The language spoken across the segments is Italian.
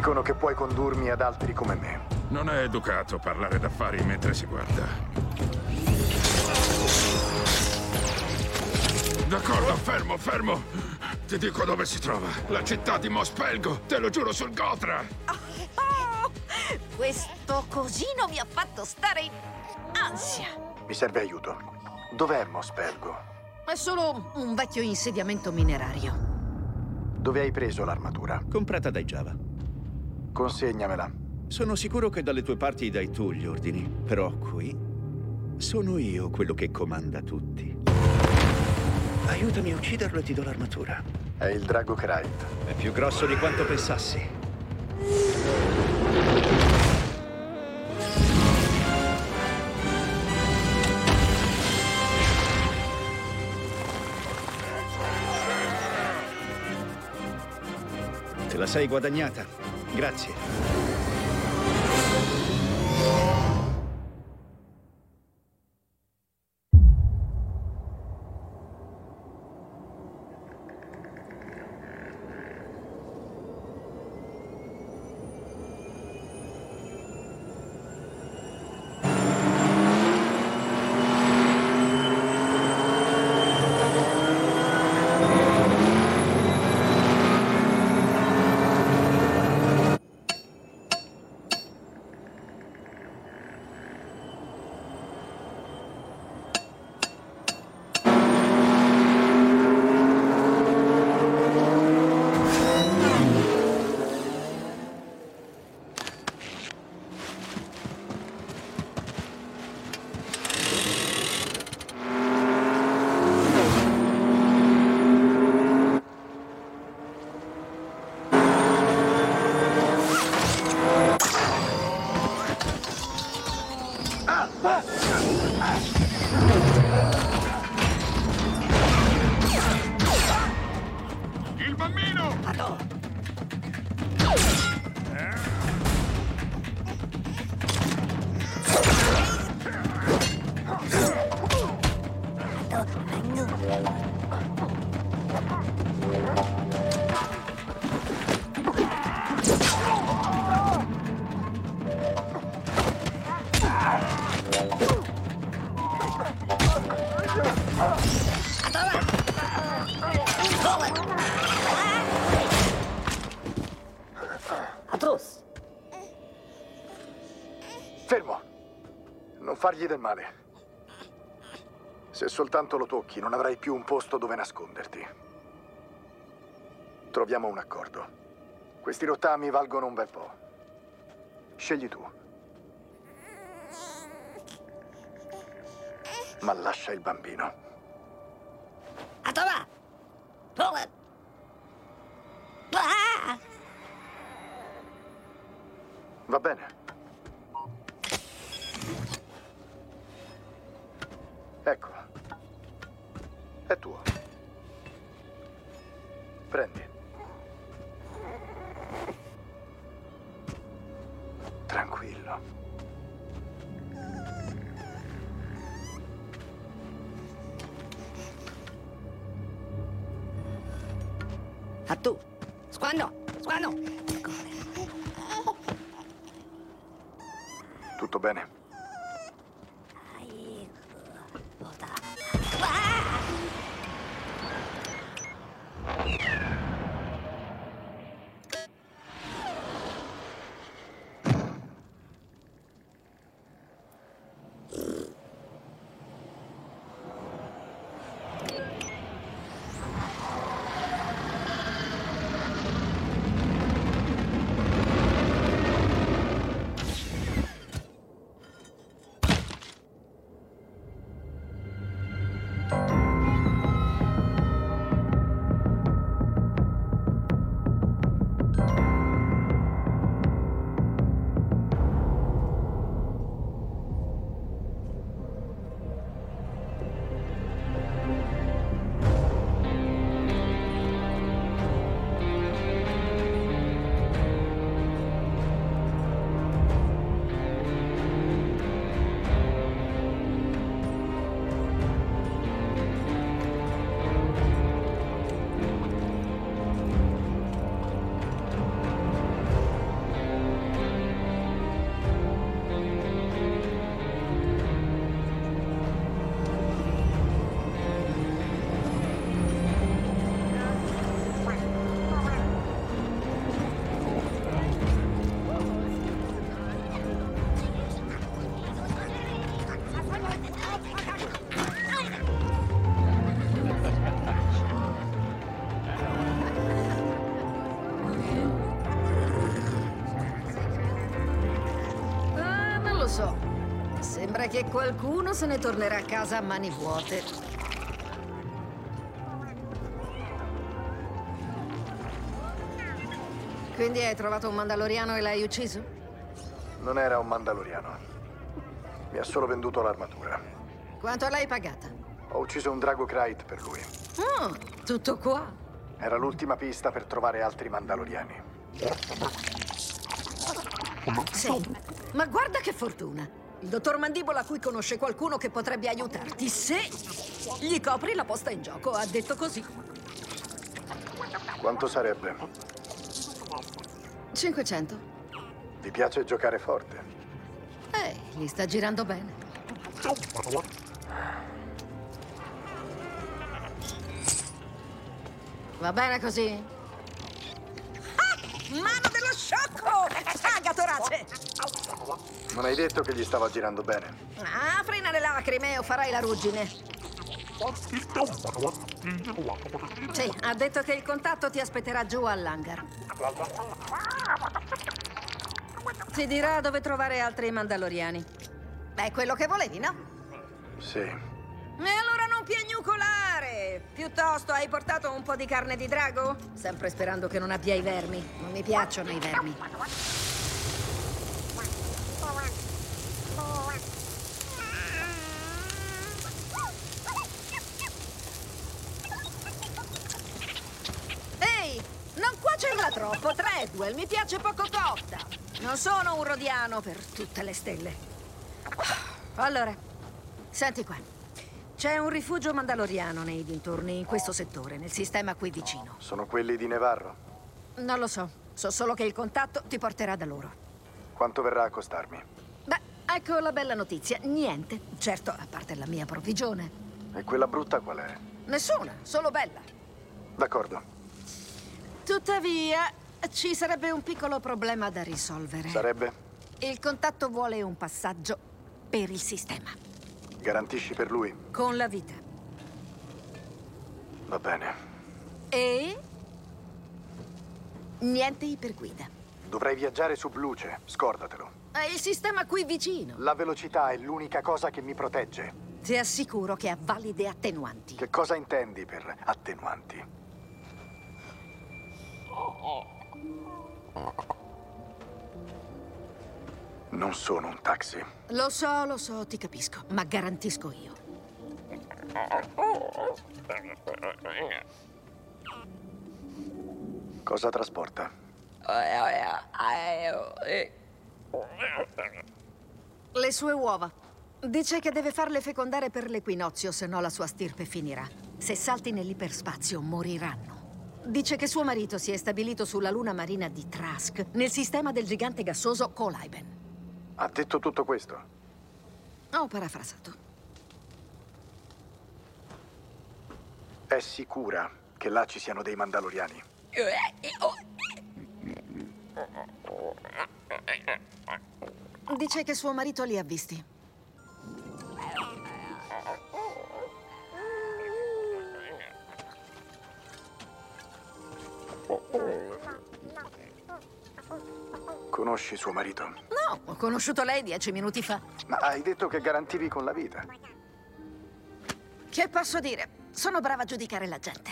Dicono che puoi condurmi ad altri come me. Non è educato parlare d'affari mentre si guarda. D'accordo, fermo, fermo. Ti dico dove si trova. La città di Mospelgo. Te lo giuro sul Gotra. Oh, questo cosino mi ha fatto stare in ansia. Mi serve aiuto. Dov'è Mospelgo? È solo un vecchio insediamento minerario. Dove hai preso l'armatura? Comprata dai Java. Consegnamela. Sono sicuro che dalle tue parti dai tu gli ordini, però qui sono io quello che comanda tutti. Aiutami a ucciderlo e ti do l'armatura. È il drago Krayt. È più grosso di quanto pensassi. Te la sei guadagnata. Grazie. Fargli del male. Se soltanto lo tocchi, non avrai più un posto dove nasconderti. Troviamo un accordo. Questi rottami valgono un bel po'. Scegli tu. Ma lascia il bambino. Atova! Va bene. Ecco. È tuo. Prendi. Tranquillo. A tu. Squanno! Squanno! Tutto bene? Qualcuno se ne tornerà a casa a mani vuote. Quindi hai trovato un Mandaloriano e l'hai ucciso? Non era un Mandaloriano. Mi ha solo venduto l'armatura. Quanto l'hai pagata? Ho ucciso un Drago Krayt per lui. Oh, tutto qua. Era l'ultima pista per trovare altri Mandaloriani. Sì, ma guarda che fortuna. Il dottor Mandibola qui conosce qualcuno che potrebbe aiutarti se gli copri la posta in gioco. Ha detto così. Quanto sarebbe? 500. Vi piace giocare forte? Eh, gli sta girando bene. Va bene così? Ah! Mano dello sciocco! Paga, Torace! Non hai detto che gli stava girando bene. Ah, frena le lacrime o farai la ruggine. Sì, ha detto che il contatto ti aspetterà giù all'hangar. Ti dirà dove trovare altri mandaloriani. È quello che volevi, no? Sì. E allora non piagnucolare! Piuttosto hai portato un po' di carne di drago? Sempre sperando che non abbia i vermi. Non mi piacciono i vermi. Ehi, non cuocerla troppo, Treadwell, mi piace poco cotta. Non sono un rodiano per tutte le stelle. Allora, senti qua. C'è un rifugio mandaloriano nei dintorni, in questo settore, nel sistema qui vicino. Sono quelli di Nevarro. Non lo so, so solo che il contatto ti porterà da loro. Quanto verrà a costarmi? Beh, ecco la bella notizia. Niente. Certo, a parte la mia provvigione. E quella brutta qual è? Nessuna, solo bella. D'accordo. Tuttavia, ci sarebbe un piccolo problema da risolvere. Sarebbe? Il contatto vuole un passaggio per il sistema. Garantisci per lui? Con la vita. Va bene. E... Niente iperguida. Dovrei viaggiare su Bluce, scordatelo. È il sistema qui vicino. La velocità è l'unica cosa che mi protegge. Ti assicuro che ha valide attenuanti. Che cosa intendi per attenuanti? Non sono un taxi. Lo so, lo so, ti capisco, ma garantisco io. Cosa trasporta? Le sue uova. Dice che deve farle fecondare per l'equinozio, se no la sua stirpe finirà. Se salti nell'iperspazio, moriranno. Dice che suo marito si è stabilito sulla luna marina di Trask, nel sistema del gigante gassoso Kolaiben. Ha detto tutto questo? Ho parafrasato. È sicura che là ci siano dei Mandaloriani? Dice che suo marito li ha visti. Conosci suo marito? No, ho conosciuto lei dieci minuti fa. Ma hai detto che garantivi con la vita. Che posso dire? Sono brava a giudicare la gente.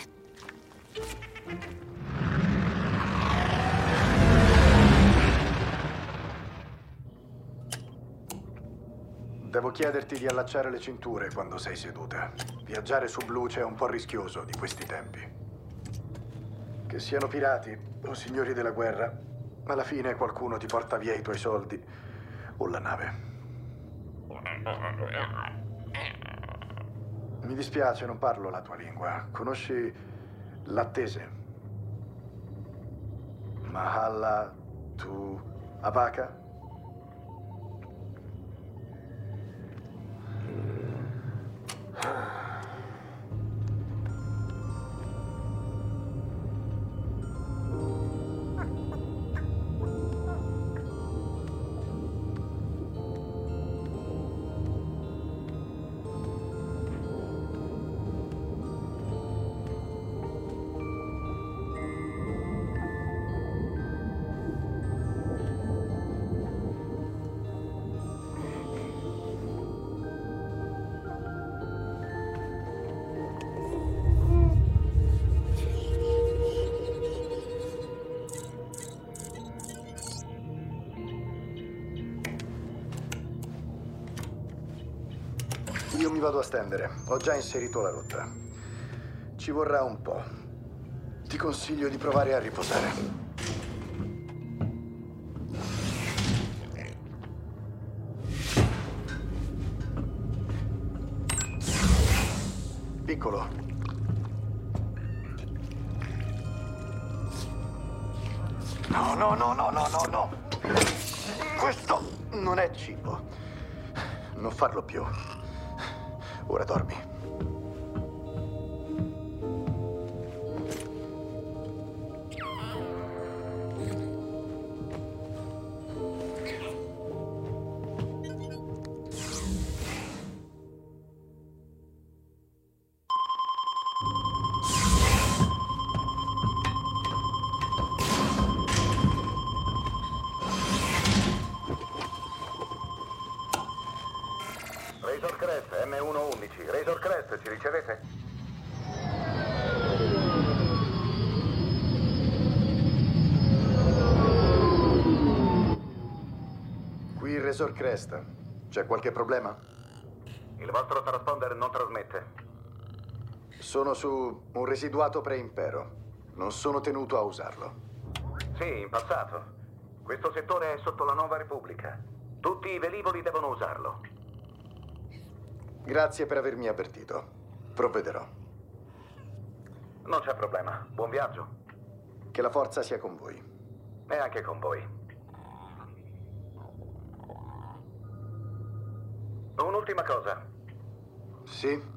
Devo chiederti di allacciare le cinture quando sei seduta. Viaggiare su Bluce è un po' rischioso di questi tempi. Che siano pirati o signori della guerra, alla fine qualcuno ti porta via i tuoi soldi o la nave. Mi dispiace, non parlo la tua lingua. Conosci l'attese? Mahalla tu Abaka? Mm. Mi vado a stendere. Ho già inserito la rotta. Ci vorrà un po'. Ti consiglio di provare a riposare. Piccolo. No, no, no, no, no, no, no. Questo non è cibo. Non farlo più. Ora dormi. Qui il Resort Crest. C'è qualche problema? Il vostro transponder non trasmette. Sono su un residuato pre-impero. Non sono tenuto a usarlo. Sì, in passato. Questo settore è sotto la nuova Repubblica. Tutti i velivoli devono usarlo. Grazie per avermi avvertito. Provvederò. Non c'è problema. Buon viaggio. Che la forza sia con voi. E anche con voi. Un'ultima cosa. Sì?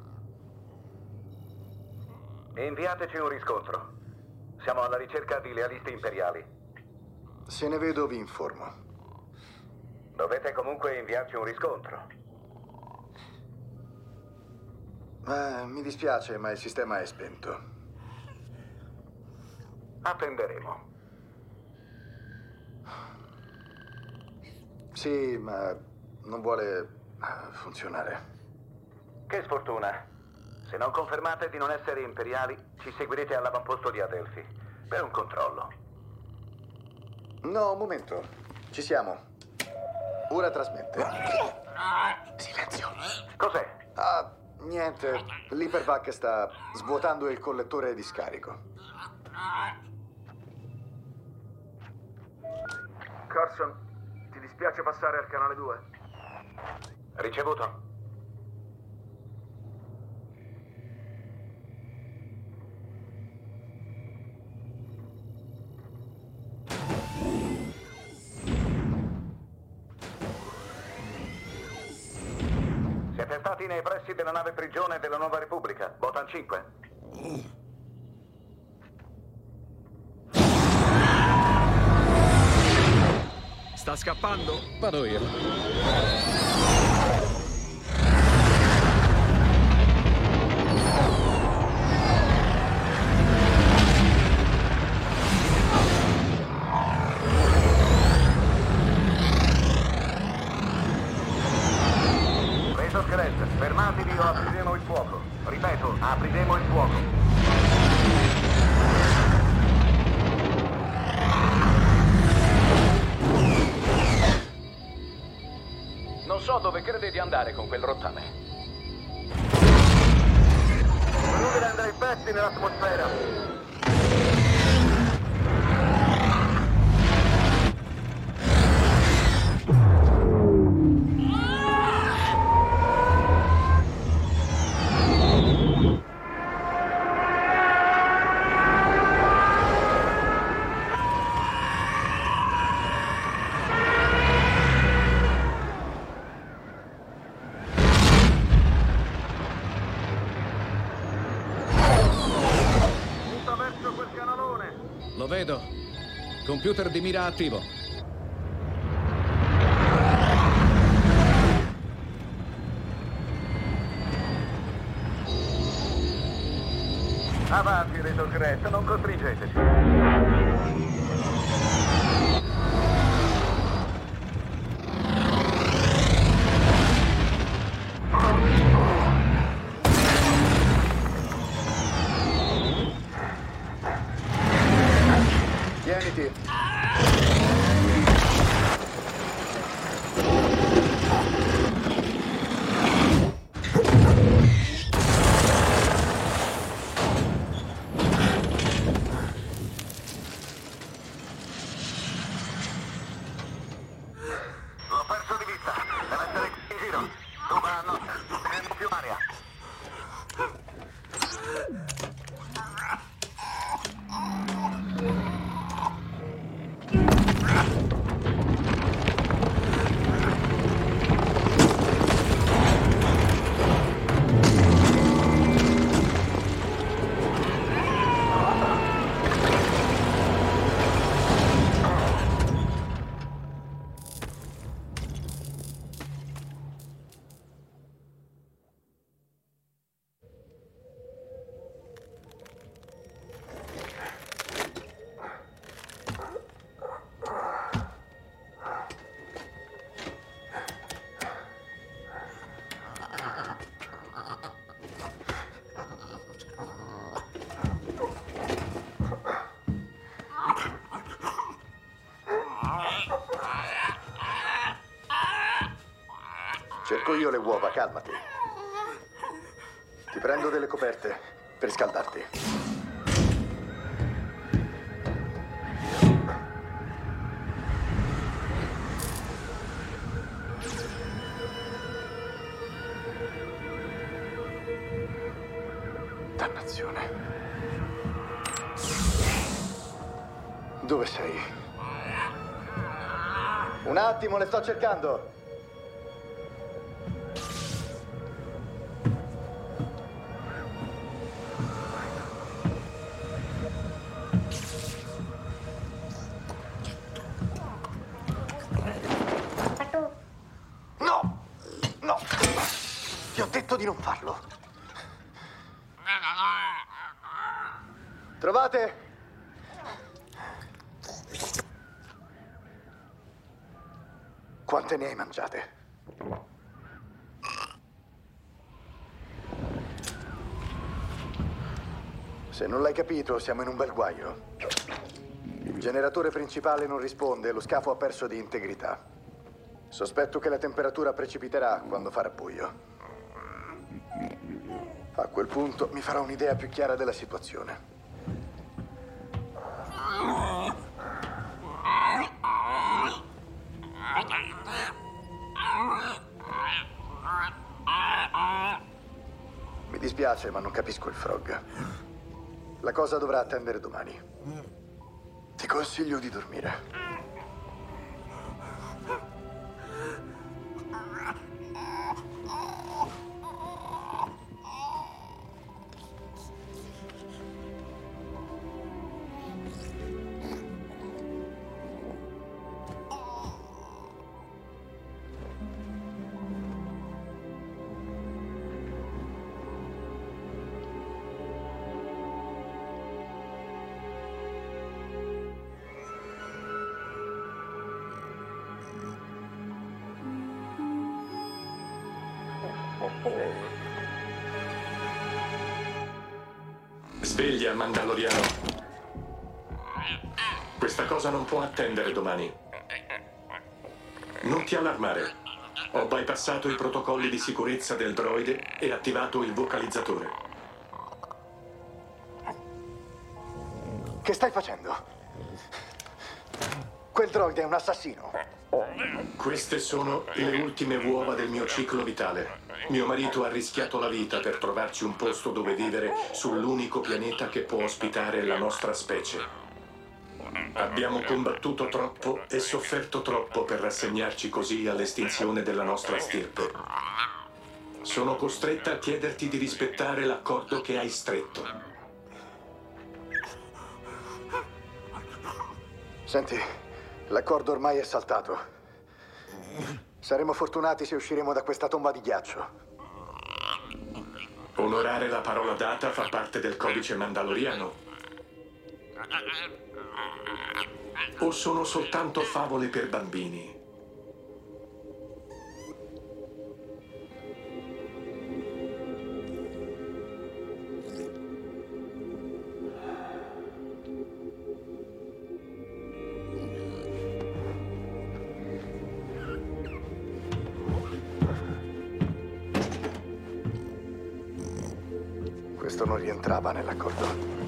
Inviateci un riscontro. Siamo alla ricerca di lealisti imperiali. Se ne vedo vi informo. Dovete comunque inviarci un riscontro. Eh, mi dispiace, ma il sistema è spento. Attenderemo. Sì, ma non vuole funzionare. Che sfortuna. Se non confermate di non essere imperiali, ci seguirete all'avamposto di Adelphi per un controllo. No, un momento. Ci siamo. Ora trasmette. Silenzio. Cos'è? Ah, niente. L'Hypervac sta svuotando il collettore di scarico. Carson, ti dispiace passare al canale 2? Ricevuto. Siete stati nei pressi della nave prigione della Nuova Repubblica, Botan 5? Sta scappando? Vado io. Non so dove crede di andare con quel rottame. Lui rende i pezzi nell'atmosfera. Computer di mira attivo. Cerco io le uova, calmati. Ti prendo delle coperte per scaldarti. Dannazione. Dove sei? Un attimo, le sto cercando. Non l'hai capito, siamo in un bel guaio. Il generatore principale non risponde e lo scafo ha perso di integrità. Sospetto che la temperatura precipiterà quando farà buio. A quel punto mi farò un'idea più chiara della situazione. Mi dispiace, ma non capisco il frog. La cosa dovrà attendere domani. Ti consiglio di dormire. Questa cosa non può attendere domani. Non ti allarmare. Ho bypassato i protocolli di sicurezza del droide e attivato il vocalizzatore. Che stai facendo? Quel droide è un assassino. Queste sono le ultime uova del mio ciclo vitale. Mio marito ha rischiato la vita per trovarci un posto dove vivere sull'unico pianeta che può ospitare la nostra specie. Abbiamo combattuto troppo e sofferto troppo per rassegnarci così all'estinzione della nostra stirpe. Sono costretta a chiederti di rispettare l'accordo che hai stretto. Senti, l'accordo ormai è saltato. Saremo fortunati se usciremo da questa tomba di ghiaccio. Onorare la parola data fa parte del codice mandaloriano. O sono soltanto favole per bambini? Rientrava nell'accordo.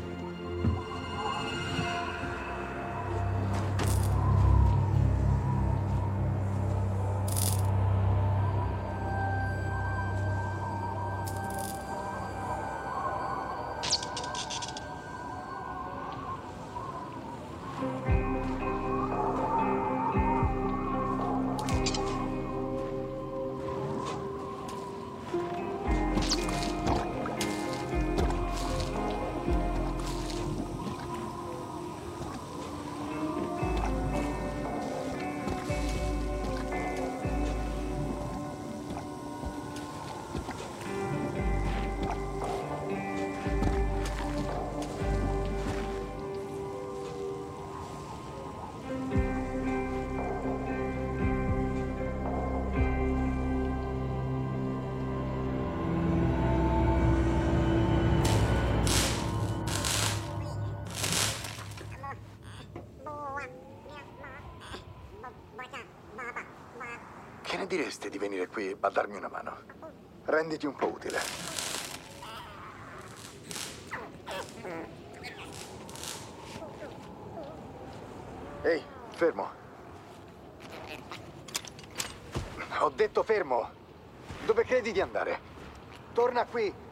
Diresti di venire qui a darmi una mano? Renditi un po' utile. Ehi, fermo. Ho detto fermo. Dove credi di andare? Torna qui.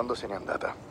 Quando se n'è andata?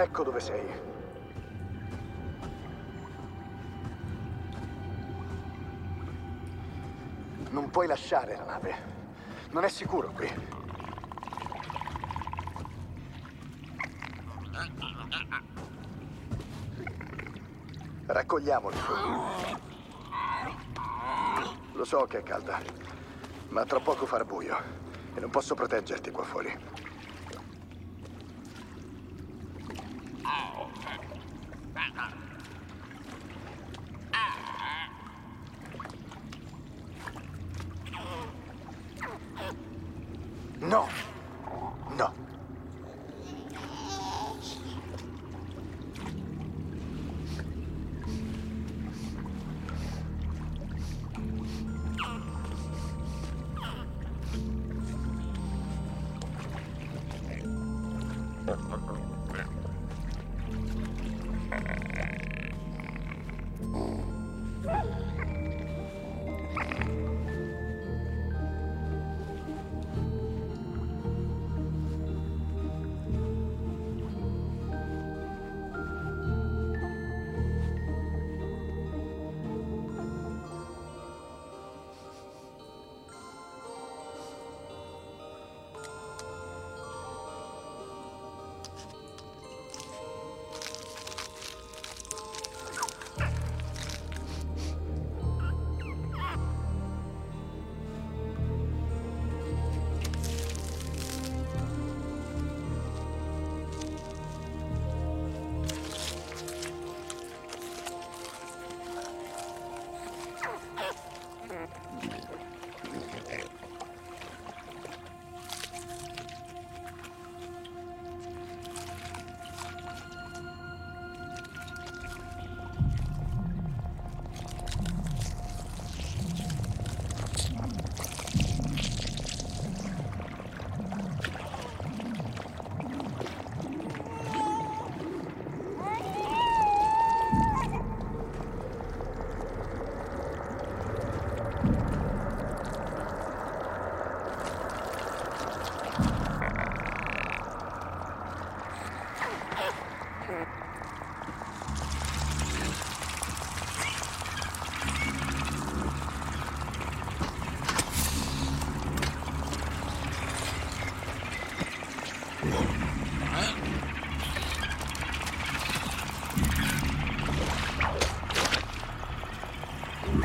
Ecco dove sei. Non puoi lasciare la nave. Non è sicuro qui. Raccogliamoli. Lo so che è calda, ma tra poco farà buio e non posso proteggerti qua fuori. No!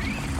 you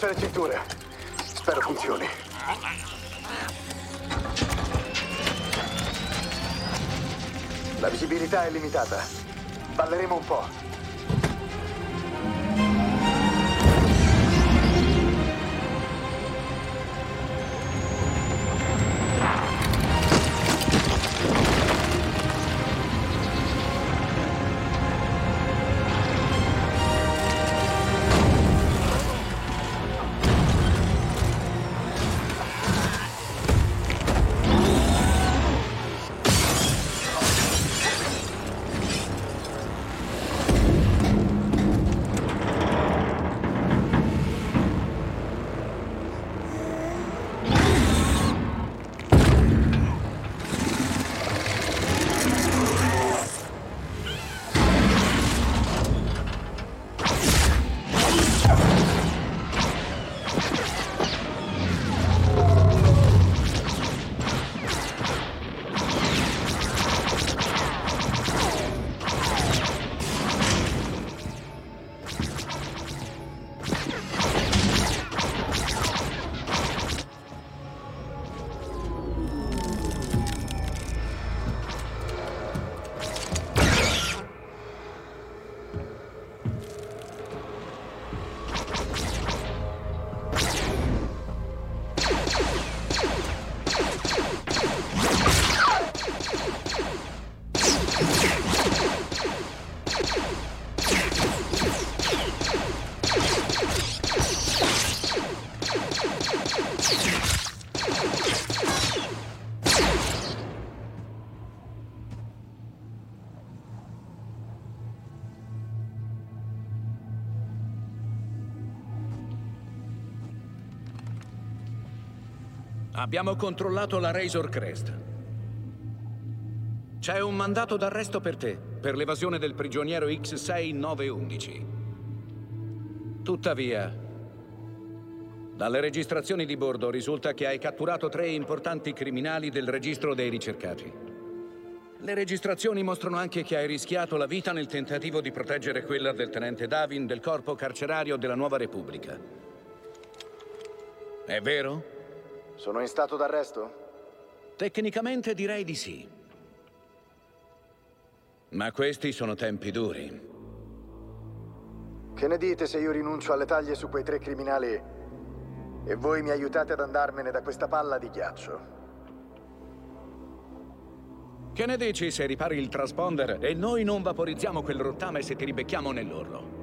Allaccia le cinture. Spero funzioni. La visibilità è limitata. Balleremo un po'. Abbiamo controllato la Razor Crest. C'è un mandato d'arresto per te, per l'evasione del prigioniero X6911. Tuttavia, dalle registrazioni di bordo risulta che hai catturato tre importanti criminali del registro dei ricercati. Le registrazioni mostrano anche che hai rischiato la vita nel tentativo di proteggere quella del tenente Davin del corpo carcerario della Nuova Repubblica. È vero? Sono in stato d'arresto? Tecnicamente direi di sì. Ma questi sono tempi duri. Che ne dite se io rinuncio alle taglie su quei tre criminali e voi mi aiutate ad andarmene da questa palla di ghiaccio? Che ne dici se ripari il transponder e noi non vaporizziamo quel rottame se ti ribecchiamo nell'orlo?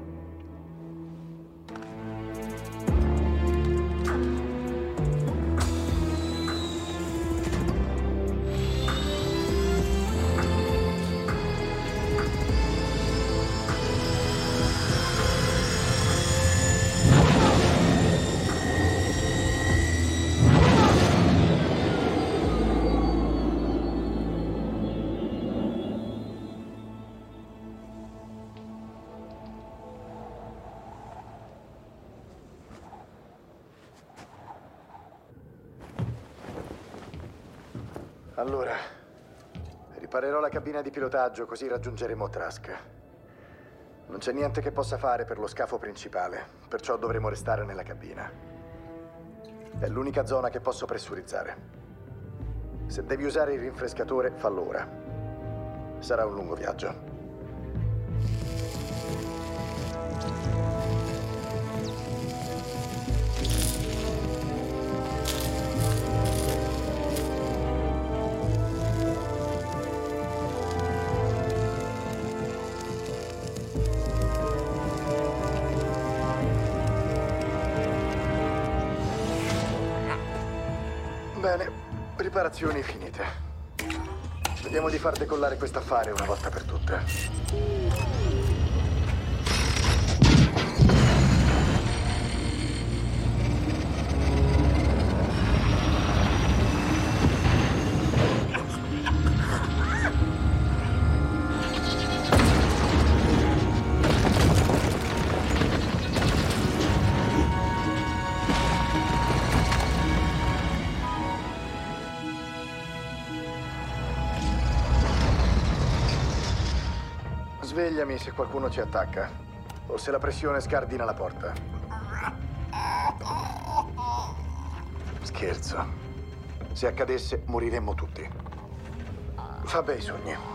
Allora, riparerò la cabina di pilotaggio così raggiungeremo Trask. Non c'è niente che possa fare per lo scafo principale, perciò dovremo restare nella cabina. È l'unica zona che posso pressurizzare. Se devi usare il rinfrescatore, fallo ora. Sarà un lungo viaggio. Riparazioni finite. Vediamo di far decollare quest'affare una volta per tutte. Svegliami se qualcuno ci attacca. O se la pressione scardina la porta. Scherzo. Se accadesse, moriremmo tutti. Fa bei sogni.